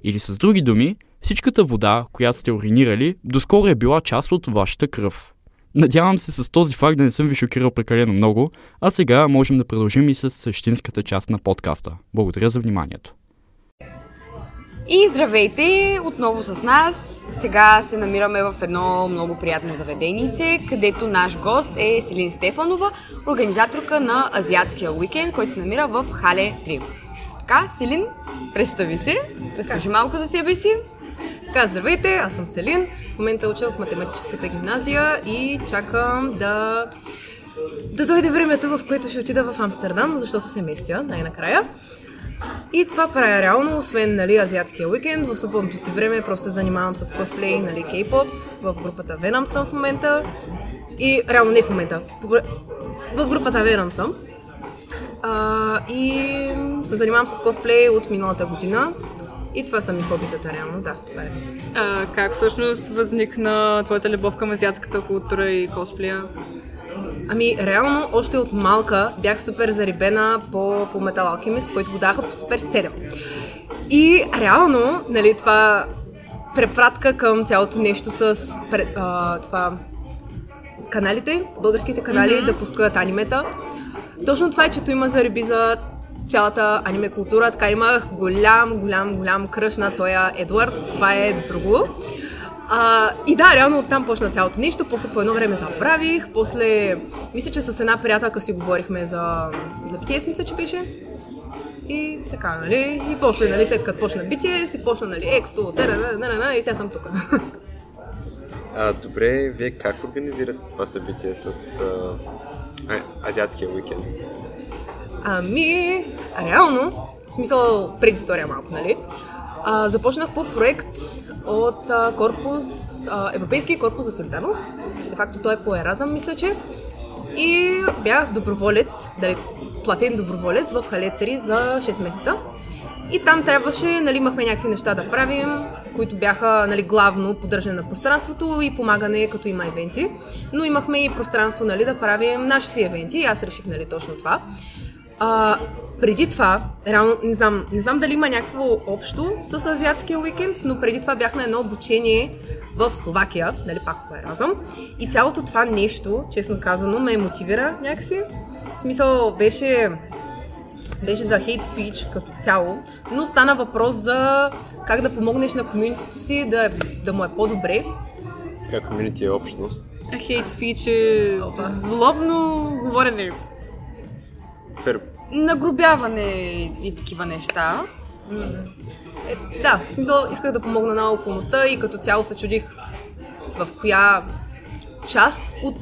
S4: Или с други думи, всичката вода, която сте уринирали, доскоро е била част от вашата кръв. Надявам се с този факт да не съм ви шокирал прекалено много, а сега можем да продължим и с същинската част на подкаста. Благодаря за вниманието.
S3: И здравейте отново с нас. Сега се намираме в едно много приятно заведенице, където наш гост е Селин Стефанова, организаторка на Азиатския уикенд, който се намира в Хале 3. Така, Селин, представи се, разкажи малко за себе си.
S5: Така, здравейте, аз съм Селин. В момента уча в математическата гимназия и чакам да да дойде времето, в което ще отида в Амстердам, защото се местя най-накрая. И това правя реално, освен нали, азиатския уикенд. В свободното си време просто се занимавам с косплей, нали, кей-поп. В групата Venom съм в момента. И реално не в момента. В групата Venom съм. А, и се занимавам с косплей от миналата година. И това са ми хобитата, реално, да, това е.
S2: А, как всъщност възникна твоята любов към азиатската култура и косплея?
S5: Ами, реално, още от малка бях супер зарибена по Full Metal Alchemist, който го даха по Супер 7. И реално, нали, това препратка към цялото нещо с а, това каналите, българските канали mm-hmm. да пускат анимета. Точно това е, че има зариби за цялата аниме култура. Така имах голям, голям, голям кръш на тоя Едвард. Това е друго. А, и да, реално оттам почна цялото нещо. После по едно време забравих. После, мисля, че с една приятелка си говорихме за, за BTS, мисля, че беше. И така, нали? И после, нали, след като почна BTS, и почна, нали, EXO, да, и сега съм тук.
S1: А, добре, вие как организирате това събитие с а, азиатския уикенд?
S5: Ами, реално, в смисъл предистория малко, нали? А, започнах по проект от а, корпус, а, Европейския корпус за солидарност. Де факто той е по Еразъм, мисля, че. И бях доброволец, дали, платен доброволец в Халетери за 6 месеца. И там трябваше, нали, имахме някакви неща да правим, които бяха нали, главно поддържане на пространството и помагане като има евенти. Но имахме и пространство нали, да правим наши си евенти и аз реших нали, точно това. А, преди това, реално не знам, не знам дали има някакво общо с азиатския уикенд, но преди това бях на едно обучение в Словакия, нали пак по Еразъм. И цялото това нещо, честно казано, ме мотивира някакси. В смисъл беше беше за хейт спич като цяло, но стана въпрос за как да помогнеш на комьюнитито си да, да му е по-добре.
S1: Така комьюнити е общност.
S2: Хейт спич е злобно говорене.
S1: Фер...
S3: Нагрубяване и такива неща.
S5: Е, да, в смисъл исках да помогна на околността и като цяло се чудих в коя част от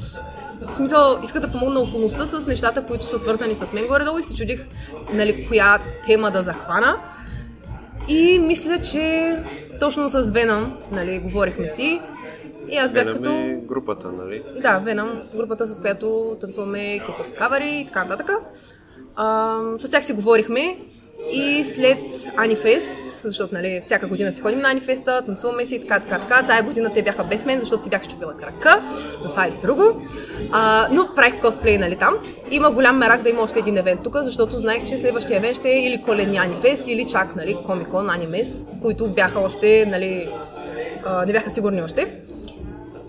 S5: в смисъл, исках да помогна околността с нещата, които са свързани с мен горе-долу и се чудих, нали, коя тема да захвана. И мисля, че точно с Венам, нали, говорихме си. И аз бях
S1: Venom
S5: като...
S1: е групата, нали?
S5: Да, Венам, групата с която танцуваме K-pop кавари и така нататък. А, с тях си говорихме И след Анифест, защото нали, всяка година си ходим на Анифеста, танцуваме си и така, така, така. Тая година те бяха без мен, защото си бях щупила крака, но това е друго. А, но правих косплей нали, там. Има голям мерак да има още един евент тук, защото знаех, че следващия евент ще е или коледния Анифест, или чак нали, Комикон, Анимес, които бяха още, нали, а, не бяха сигурни още.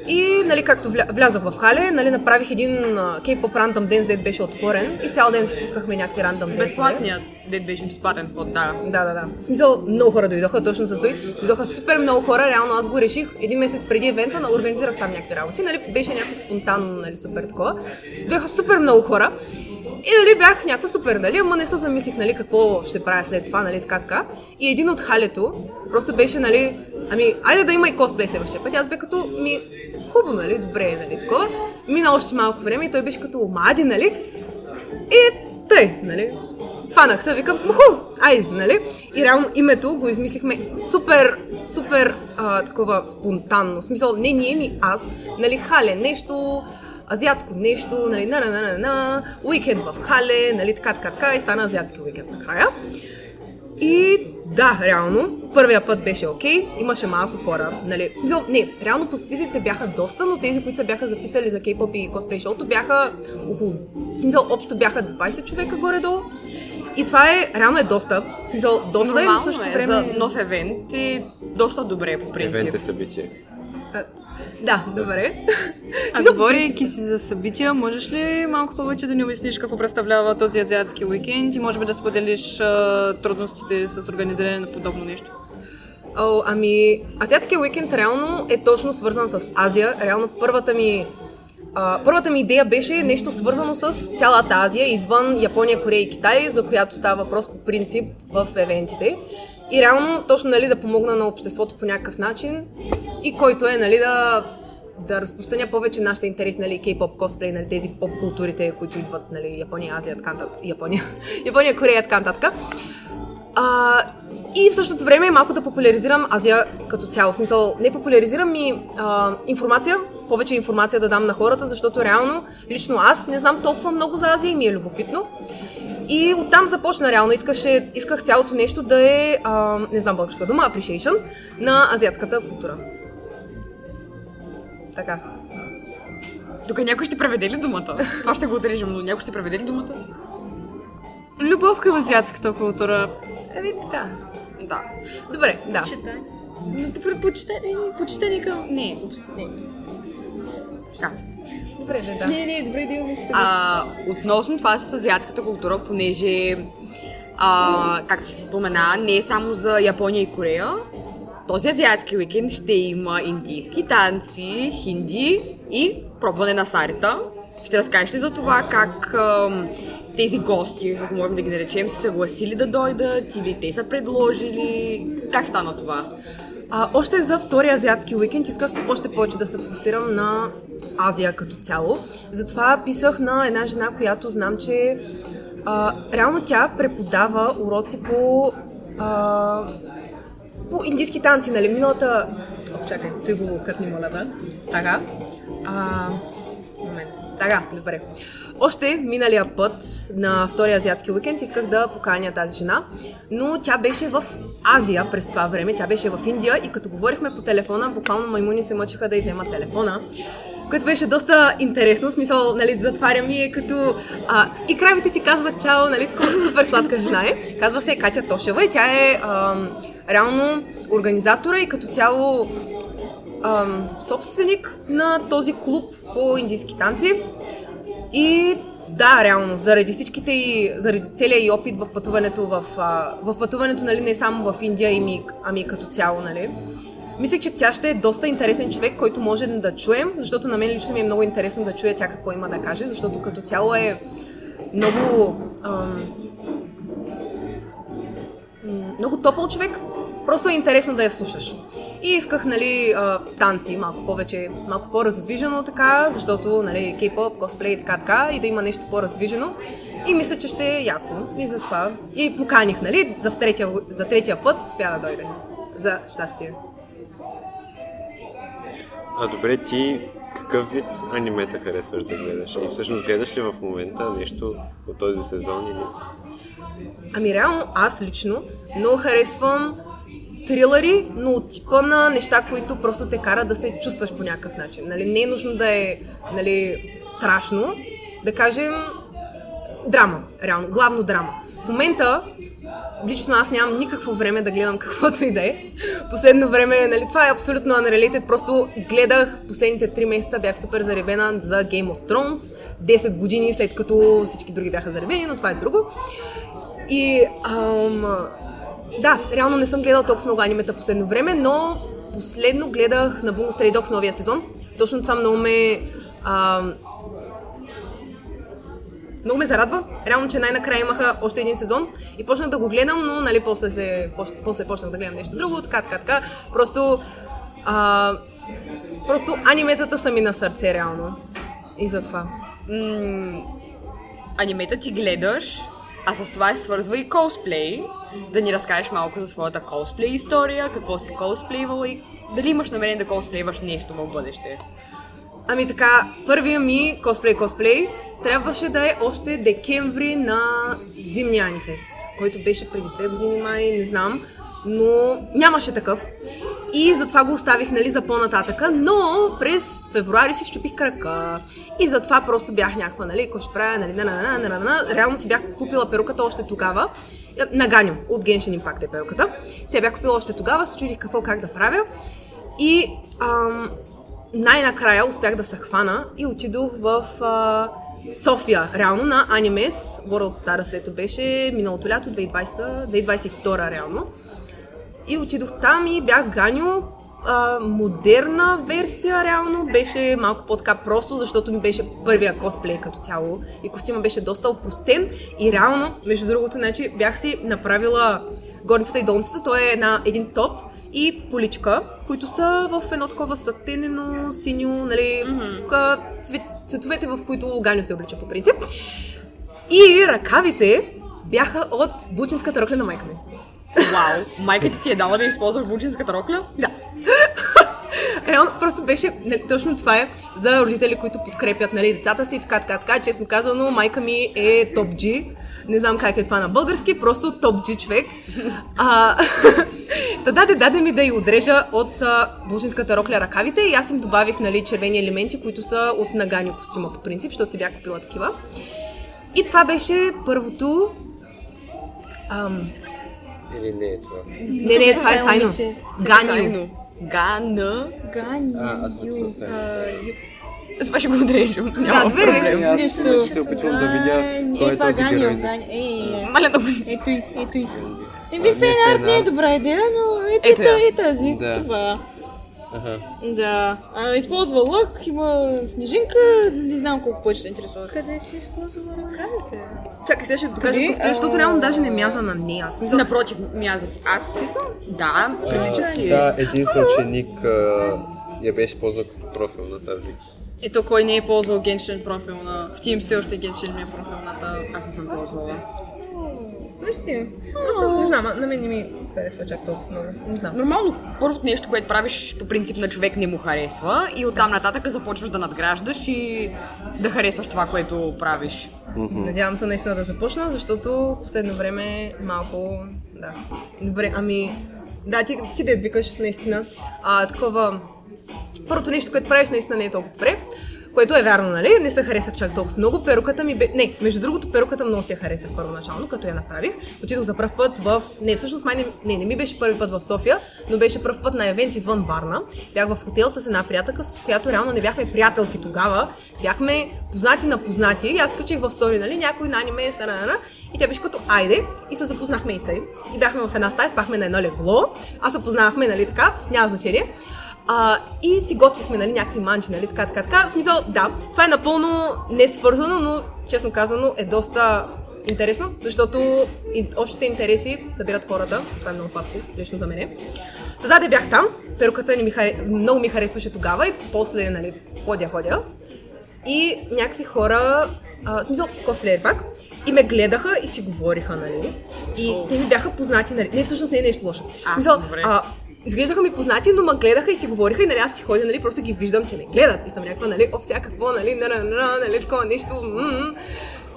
S5: И, нали, както вля, влязах в хале, нали, направих един K-pop рандъм ден, дет беше отворен и цял ден си пускахме някакви рандъм денсове.
S3: Безплатният дед беше безплатен вход, да.
S5: Да, да, да. В смисъл, много хора дойдоха точно за той. Дойдоха супер много хора, реално аз го реших един месец преди евента, но организирах там някакви работи, нали, беше някакво спонтанно, нали, супер такова. Дойдоха супер много хора. И нали бях някаква супер, нали, ама не се замислих, нали, какво ще правя след това, нали, така, така. И един от халето просто беше, нали, ами, айде да има и косплей следващия път. Аз бе като, ми, хубаво, нали, добре, нали, такова. Мина още малко време и той беше като омади, нали. И тъй, нали, Фанах се, викам, муху, ай, нали? И реално името го измислихме супер, супер а, такова спонтанно. В смисъл, не ние, ми аз, нали, хале, нещо, азиатско нещо, нали, на на на на на уикенд в Хале, нали, така, така, така, и стана азиатски уикенд накрая. И да, реално, първия път беше окей, имаше малко хора, нали, в смисъл, не, реално посетителите бяха доста, но тези, които се бяха записали за кей-поп и косплей шоуто, бяха около, в смисъл, общо бяха 20 човека горе-долу. И това е, реално е доста, в смисъл, доста
S3: Нормално
S5: е, но също
S3: е
S5: време...
S3: за нов евент и доста добре по принцип.
S1: Евент е събитие.
S5: А, Да, добре.
S2: А говорейки си за събития, можеш ли малко повече да ни обясниш какво представлява този азиатски уикенд и може би да споделиш а, трудностите с организиране на подобно нещо?
S5: О, ами, азиатския уикенд реално е точно свързан с Азия. Реално първата ми, а, първата ми идея беше нещо свързано с цялата Азия, извън Япония, Корея и Китай, за която става въпрос по принцип в евентите. И реално точно нали, да помогна на обществото по някакъв начин и който е нали, да, да разпространя повече нашите интереси, нали, кей-поп, косплей, нали, тези поп-културите, които идват, нали, Япония, Азия, така. Япония, Япония, Корея, така нататък. И в същото време малко да популяризирам Азия като цяло. Смисъл, не популяризирам ми а, информация, повече информация да дам на хората, защото реално, лично аз не знам толкова много за Азия и ми е любопитно. И оттам започна реално. Искаше, исках цялото нещо да е, а, не знам българска дума, appreciation на азиатската култура. Така.
S3: Тук някой ще преведе ли думата? Това ще го отрежем, но някой ще преведе ли думата?
S2: Любов към азиатската култура.
S5: Еми, да.
S3: Да.
S5: Добре, да.
S2: Читане. Предпочитане, почитане към... Не, глупости, не.
S3: Така.
S5: Добре, да, да.
S2: Не, не, добре да имаме се.
S3: А, относно това с азиатската култура, понеже, а, както се спомена, не е само за Япония и Корея. Този азиатски уикенд ще има индийски танци, хинди и пробване на сарита. Ще разкажеш ли за това как ам, тези гости, ако можем да ги наречем, се съгласили да дойдат или те са предложили? Как стана това?
S5: А, още за втория азиатски уикенд исках още повече да се фокусирам на Азия като цяло. Затова писах на една жена, която знам, че а, реално тя преподава уроци по, а, по индийски танци, нали? Миналата... О, чакай, той го кътни, моля, да. Така. А, момент. Така, добре. Още миналия път на втория азиатски уикенд исках да поканя тази жена, но тя беше в Азия през това време, тя беше в Индия и като говорихме по телефона, буквално маймуни се мъчиха да й вземат телефона което беше доста интересно, смисъл, нали, затваря ми е като... А, и кравите ти казват чао, нали, такова супер сладка жена е. Казва се Катя Тошева и тя е а, реално организатора и като цяло ам, собственик на този клуб по индийски танци. И да, реално, заради всичките и, заради целия и опит в пътуването в, в пътуването, нали, не само в Индия, ами, ами като цяло, нали. Мисля, че тя ще е доста интересен човек, който може да чуем, защото на мен лично ми е много интересно да чуя тя какво има да каже, защото като цяло е много ам, много топъл човек. Просто е интересно да я слушаш. И исках, нали, танци, малко повече, малко по-раздвижено така, защото, нали, кей-поп, косплей и така, така, и да има нещо по-раздвижено. И мисля, че ще е яко. И затова. И поканих, нали, за, третия, за третия път успя да дойде. За щастие.
S1: А добре, ти какъв вид анимета харесваш да гледаш? И всъщност гледаш ли в момента нещо от този сезон или...
S5: Ами реално аз лично много харесвам трилъри, но от типа на неща, които просто те карат да се чувстваш по някакъв начин. Нали, не е нужно да е нали, страшно. Да кажем, драма, реално, главно драма. В момента, лично аз нямам никакво време да гледам каквото и да е. Последно време, нали, това е абсолютно unrelated, просто гледах последните 3 месеца, бях супер заребена за Game of Thrones, 10 години след като всички други бяха заребени, но това е друго. И, ам, да, реално не съм гледала толкова много анимета последно време, но последно гледах на Bungo Stray Dogs новия сезон. Точно това много ме... Ам, много ме зарадва. Реално, че най-накрая имаха още един сезон и почнах да го гледам, но нали, после, се, после почнах да гледам нещо друго, така, така, така. Просто, а, просто аниметата са ми на сърце, реално. И затова.
S3: М- анимета ти гледаш, а с това се свързва и косплей. Да ни разкажеш малко за своята косплей история, какво си косплейвала и дали имаш намерение да косплейваш нещо в бъдеще.
S5: Ами така, първия ми косплей-косплей трябваше да е още декември на зимния Анифест, който беше преди две години май, не знам, но нямаше такъв. И затова го оставих нали, за по-нататъка, но през февруари си щупих кръка. И затова просто бях някаква, нали, какво ще правя, нали, на, на, на, на. Реално си бях купила перуката още тогава. На Ганю, от Genshin Impact е перуката. Сега бях купила още тогава, се чудих какво как да правя. И ам, най-накрая успях да се хвана и отидох в а, София, реално на Animes World Stars, дето беше миналото лято, 2020, 2022 реално. И отидох там и бях Ганю, а, модерна версия реално, беше малко по-така просто, защото ми беше първия косплей като цяло и костюма беше доста опростен и реално, между другото, значи, бях си направила горницата и долницата, той е една, един топ и поличка, които са в едно такова сатенено, синьо, нали, mm-hmm. цвет, цветовете, в които Ганю се облича по принцип. И ръкавите бяха от бучинската рокля на майка ми.
S3: Вау! Майка ти ти е дала да използваш бучинската рокля?
S5: Да. Реално просто беше, нали, точно това е за родители, които подкрепят нали, децата си, така, така, така. Честно казано, майка ми е топ G. Не знам как е това на български, просто топ G човек. А, та даде, даде ми да й отрежа от а, рокля ръкавите и аз им добавих нали, червени елементи, които са от нагани костюма по принцип, защото си бях купила такива. И това беше първото... Ам,
S1: Или не е това?
S5: не, не, това е Сайно. Ганю.
S3: Гана.
S2: Гани.
S1: А, аз съм съвсем.
S3: Това ще го отрежем. Няма
S5: добре,
S3: проблем.
S1: Аз
S2: Нищо.
S1: вече се опитвам да видя кой
S2: Е,
S1: е
S2: това
S1: този
S2: Ганио,
S1: герой.
S2: Ганио. Е, е,
S3: Маля да го...
S2: ето и, ето и.
S1: А,
S2: Еми,
S1: не е
S2: фенарт не е
S1: фенарт.
S2: добра идея, тази.
S1: Да.
S2: А, използва лък, има снежинка, не знам колко пъти ще те интересува.
S6: Къде си използвала ръкавите?
S5: Чакай, сега ще
S2: Къде?
S5: косплей, защото реално даже не мяза на нея. Смисъл,
S3: Напротив, мяза си. Аз... Честно? Да, прилича си.
S1: Да, един съученик я беше ползвал като профил на тази.
S3: Ето кой не е ползвал Genshin профил на... В Team все още Genshin ми е профилната. Аз не съм ползвала.
S5: Мерси. Просто не знам, на мен не ми харесва чак толкова много. Не знам.
S3: Нормално, първото нещо, което правиш по принцип на човек не му харесва и оттам нататък започваш да надграждаш и да харесваш това, което правиш.
S5: Надявам се наистина да започна, защото последно време малко... Да. Добре, ами... Да, ти, ти да викаш, наистина. А, такова... Първото нещо, което правиш, наистина не е толкова добре. Което е вярно, нали? Не се харесах чак толкова много. Перуката ми бе... Не, между другото, перуката много си я харесах първоначално, като я направих. Отидох за първ път в... Не, всъщност май не, не, не ми беше първи път в София, но беше първ път на евент извън Варна. Бях в хотел с една приятелка, с която реално не бяхме приятелки тогава. Бяхме познати на познати. И аз качих в стори, нали? Някой на аниме, стана, и тя беше като айде. И се запознахме и тъй. И бяхме в една стая, спахме на едно легло. Аз се познавахме, нали така, няма значение. А, и си готвихме, нали, някакви манчи, нали, така, така, така. В смисъл, да, това е напълно не свързано, но, честно казано, е доста интересно, защото общите интереси събират хората. Това е много сладко, лично за мене. Та да, да бях там, перуката ни ми харе... много ми харесваше тогава и после, нали, ходя, ходя. И някакви хора, а, в смисъл, косплеери пак, и ме гледаха и си говориха, нали. И те ми бяха познати, нали. Не, всъщност не е нещо лошо.
S3: А,
S5: в смисъл,
S3: добре.
S5: а, изглеждаха ми познати, но ма гледаха и си говориха и нали аз си ходя, нали, просто ги виждам, че ме гледат и съм някаква, нали, о, всякакво, нали, на, на, на, нали, такова нещо, м-м.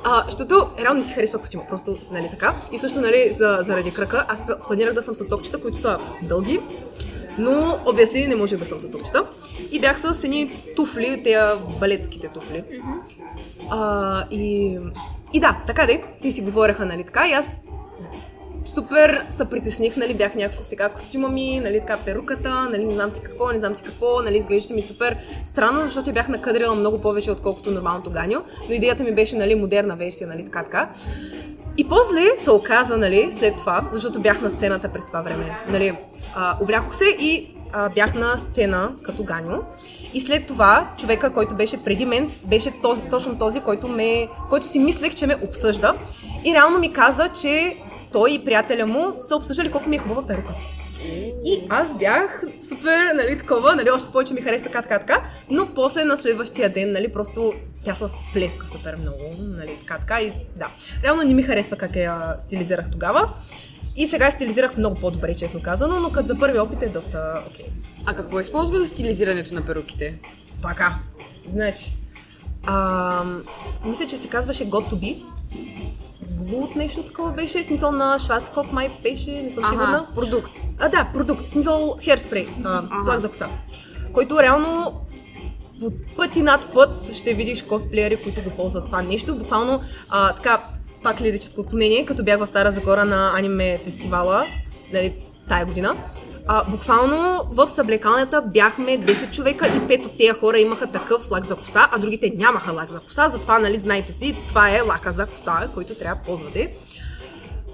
S5: А, защото реално не си харесва костюма, просто, нали, така. И също, нали, за, заради кръка, аз планирах да съм с токчета, които са дълги, но обясни не можех да съм с токчета. И бях с едни туфли, тея балетските туфли. А, и, и да, така де, те си говореха, нали, така, и аз супер се притесних, нали, бях някакво сега костюма ми, нали, така перуката, нали, не знам си какво, не знам си какво, нали, изглеждаше ми супер странно, защото я бях накадрила много повече, отколкото нормалното ганьо, но идеята ми беше, нали, модерна версия, нали, така, така. И после се оказа, нали, след това, защото бях на сцената през това време, нали, а, облякох се и а, бях на сцена като ганьо. И след това човека, който беше преди мен, беше този, точно този, който, ме, който си мислех, че ме обсъжда. И реално ми каза, че той и приятеля му са обсъждали колко ми е хубава перуката. И аз бях супер, нали, такова, нали, още повече ми хареса така, така, така, но после на следващия ден, нали, просто тя се сплеска супер много, нали, така, така и да. Реално не ми харесва как я стилизирах тогава. И сега стилизирах много по-добре, честно казано, но като за първи опит е доста окей.
S3: А какво използва за стилизирането на перуките?
S5: Така. Значи, а, мисля, че се казваше God to be. Глут нещо такова беше, смисъл на Шварцкоп май беше, не съм сигурна.
S3: продукт.
S5: А, да, продукт, смисъл херспрей, а, лак за коса. Който реално по пъти над път ще видиш косплеери, които го ползват това нещо. Буквално, а, така, пак лирическо отклонение, като бях в Стара Загора на аниме фестивала, нали, тая година. А, буквално в съблекалнята бяхме 10 човека и 5 от тези хора имаха такъв лак за коса, а другите нямаха лак за коса, затова, нали, знаете си, това е лака за коса, който трябва да ползвате.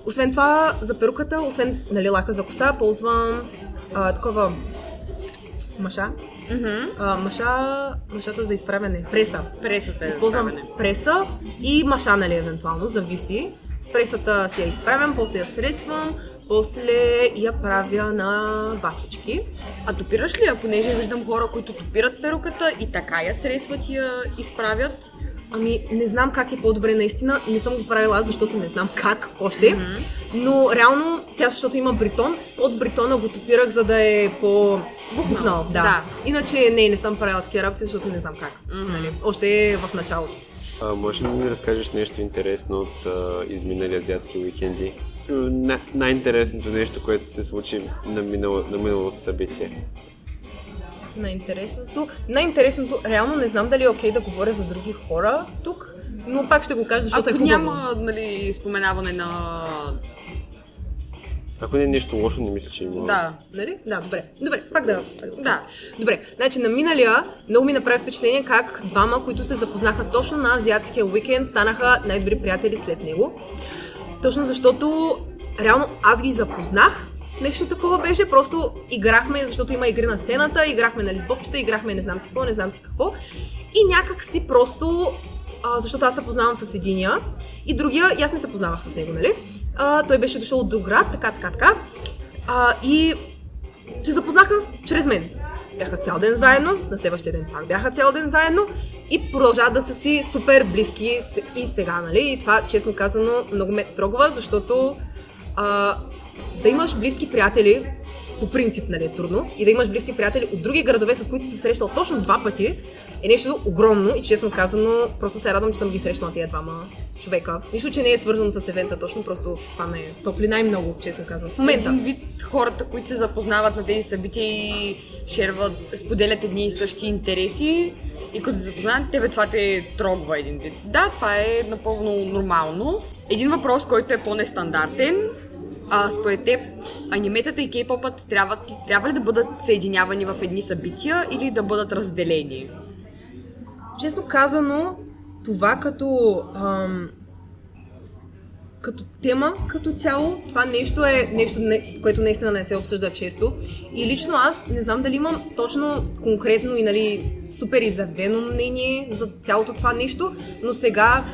S5: Освен това, за перуката, освен нали, лака за коса, ползвам а, такова маша. А, маша, машата за изправяне, преса.
S3: Пресата е
S5: Използвам
S3: изправяне.
S5: преса и маша, нали, евентуално, зависи. С пресата си я изправям, после я сресвам, после я правя на вафлички.
S3: А топираш ли я? Понеже виждам хора, които топират перуката и така я сресват и я изправят.
S5: Ами, не знам как е по-добре наистина. Не съм го правила, аз, защото не знам как още. Но реално, тя защото има бритон, от бритона го топирах, за да е по бухнал. Да.
S3: Да.
S5: Иначе не, не съм правила такива работи, защото не знам как. Нали? Още е в началото.
S1: А, може ли да ми разкажеш нещо интересно от а, изминали азиатски уикенди? На, най-интересното нещо, което се случи на, минало, на миналото събитие.
S5: Най-интересното. Най-интересното, реално не знам дали е окей да говоря за други хора тук, но пак ще го кажа, защото
S3: Ако
S5: е хубаво.
S3: няма нали, споменаване на...
S1: Ако не е нещо лошо, не мисля, че има.
S3: Да.
S5: Нали? Да, добре. Добре, пак да. пак да.
S3: Да.
S5: Добре, значи на миналия много ми направи впечатление как двама, които се запознаха точно на азиатския уикенд, станаха най-добри приятели след него. Точно защото реално аз ги запознах. Нещо такова беше, просто играхме, защото има игри на сцената, играхме нали, с бобчета, играхме не знам си какво, не знам си какво. И някак си просто, а, защото аз се познавам с единия и другия, и аз не се познавах с него, нали? А, той беше дошъл от друг град, така, така, така. А, и се запознаха чрез мен. Бяха цял ден заедно, на следващия ден пак бяха цял ден заедно и продължават да са си супер близки и сега, нали? И това, честно казано, много ме трогва, защото а, да имаш близки приятели, по принцип, нали, е трудно, и да имаш близки приятели от други градове, с които си се срещал точно два пъти, е нещо огромно и честно казано, просто се радвам, че съм ги срещнала тия двама човека. Нищо, че не е свързано с евента точно, просто това ме топли най-много, честно казано. В момента.
S3: Един вид хората, които се запознават на тези събития и шерват, споделят едни и същи интереси и като се запознаят, тебе това те трогва един вид. Да, това е напълно нормално. Един въпрос, който е по-нестандартен, а, според теб, аниметата и кей-попът трябва, трябва ли да бъдат съединявани в едни събития или да бъдат разделени?
S5: Честно казано, това като, ам, като тема, като цяло, това нещо е нещо, не, което наистина не се обсъжда често. И лично аз не знам дали имам точно конкретно и нали, супер изявено мнение за цялото това нещо, но сега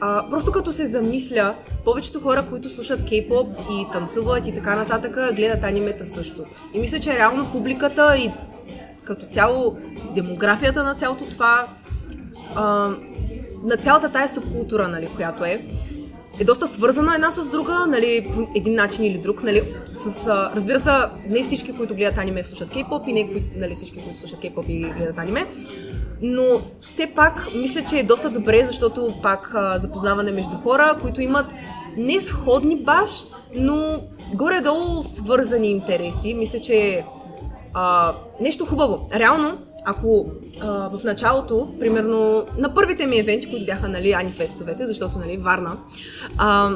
S5: а, просто като се замисля, повечето хора, които слушат кей-поп и танцуват и така нататък, гледат анимета също. И мисля, че реално публиката и като цяло демографията на цялото това, а, на цялата тая субкултура, нали, която е, е доста свързана една с друга, нали, по един начин или друг, нали, с, а, разбира се, не всички, които гледат аниме, слушат кей-поп и не нали, всички, които слушат кей-поп и гледат аниме, но все пак мисля, че е доста добре, защото пак а, запознаване между хора, които имат не сходни баш, но горе-долу свързани интереси. Мисля, че е нещо хубаво. Реално, ако а, в началото, примерно на първите ми евенти, които бяха нали, анифестовете, защото нали, Варна, а,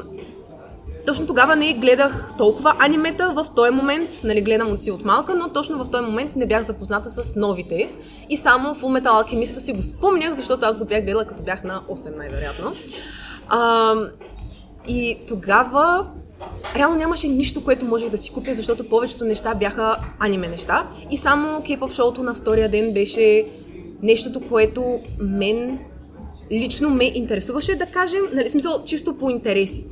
S5: точно тогава не гледах толкова анимета в този момент, нали, гледам от си от малка, но точно в този момент не бях запозната с новите и само Full Metal Alchemist си го спомнях, защото аз го бях гледала като бях на 8 най-вероятно. А, и тогава реално нямаше нищо, което можех да си купя, защото повечето неща бяха аниме неща. И само K-pop шоуто на втория ден беше нещото, което мен лично ме интересуваше, да кажем, нали, смисъл, чисто по интереси.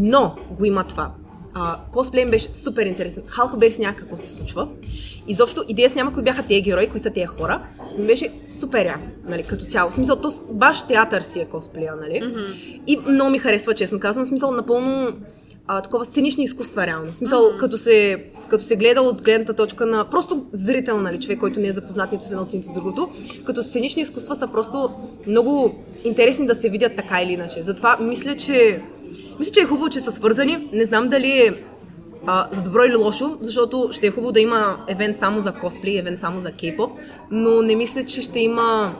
S5: Но го има това. А, косплей беше супер интересен. Халха сняг какво се случва. Изобщо идея с няма кои бяха тези герои, кои са тези хора, но беше супер яко, нали, като цяло. В смисъл, то баш театър си е косплея, нали? Mm-hmm. И много ми харесва, честно казвам. В смисъл, напълно а, такова сценични изкуства, реално. В смисъл, mm-hmm. като, се, като се гледа от гледната точка на просто зрител, нали, човек, който не е запознат нито с едното, нито с другото, като сценични изкуства са просто много интересни да се видят така или иначе. Затова мисля, че мисля, че е хубаво, че са свързани. Не знам дали е а, за добро или лошо, защото ще е хубаво да има евент само за косплей, евент само за кей-поп, но не мисля, че ще има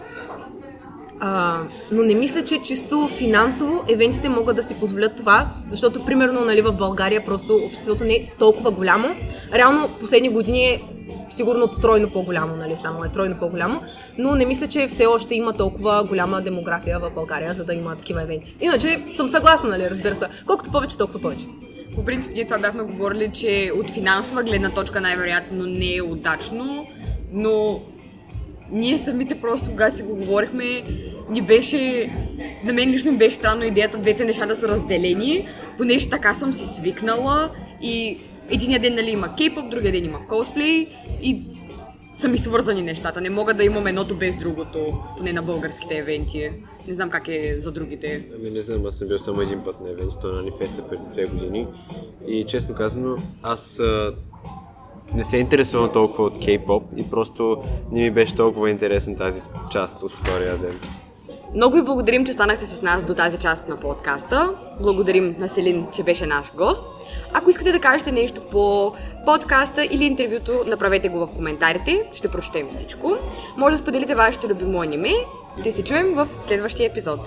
S5: а, но не мисля, че чисто финансово евентите могат да си позволят това, защото примерно нали, в България просто обществото не е толкова голямо. Реално последни години е сигурно тройно по-голямо, нали, станало е тройно по-голямо, но не мисля, че все още има толкова голяма демография в България, за да има такива евенти. Иначе съм съгласна, нали, разбира се. Колкото повече, толкова повече.
S3: По принцип, ние това бяхме говорили, че от финансова гледна точка най-вероятно не е удачно, но ние самите просто, когато си го говорихме, ни беше... На мен лично беше странно идеята двете неща да са разделени, понеже така съм си свикнала и единия ден нали, има кей-поп, другия ден има косплей и са ми свързани нещата. Не мога да имам едното без другото, поне на българските евенти. Не знам как е за другите.
S1: Ами не знам, аз съм бил само един път на евенти, то на Нифеста преди две години. И честно казано, аз а, не се интересувам толкова от кей-поп и просто не ми беше толкова интересен тази част от втория ден.
S3: Много ви благодарим, че станахте с нас до тази част на подкаста. Благодарим на Селин, че беше наш гост. Ако искате да кажете нещо по подкаста или интервюто, направете го в коментарите. Ще прочетем всичко. Може да споделите вашето любимо аниме. Да се чуем в следващия епизод.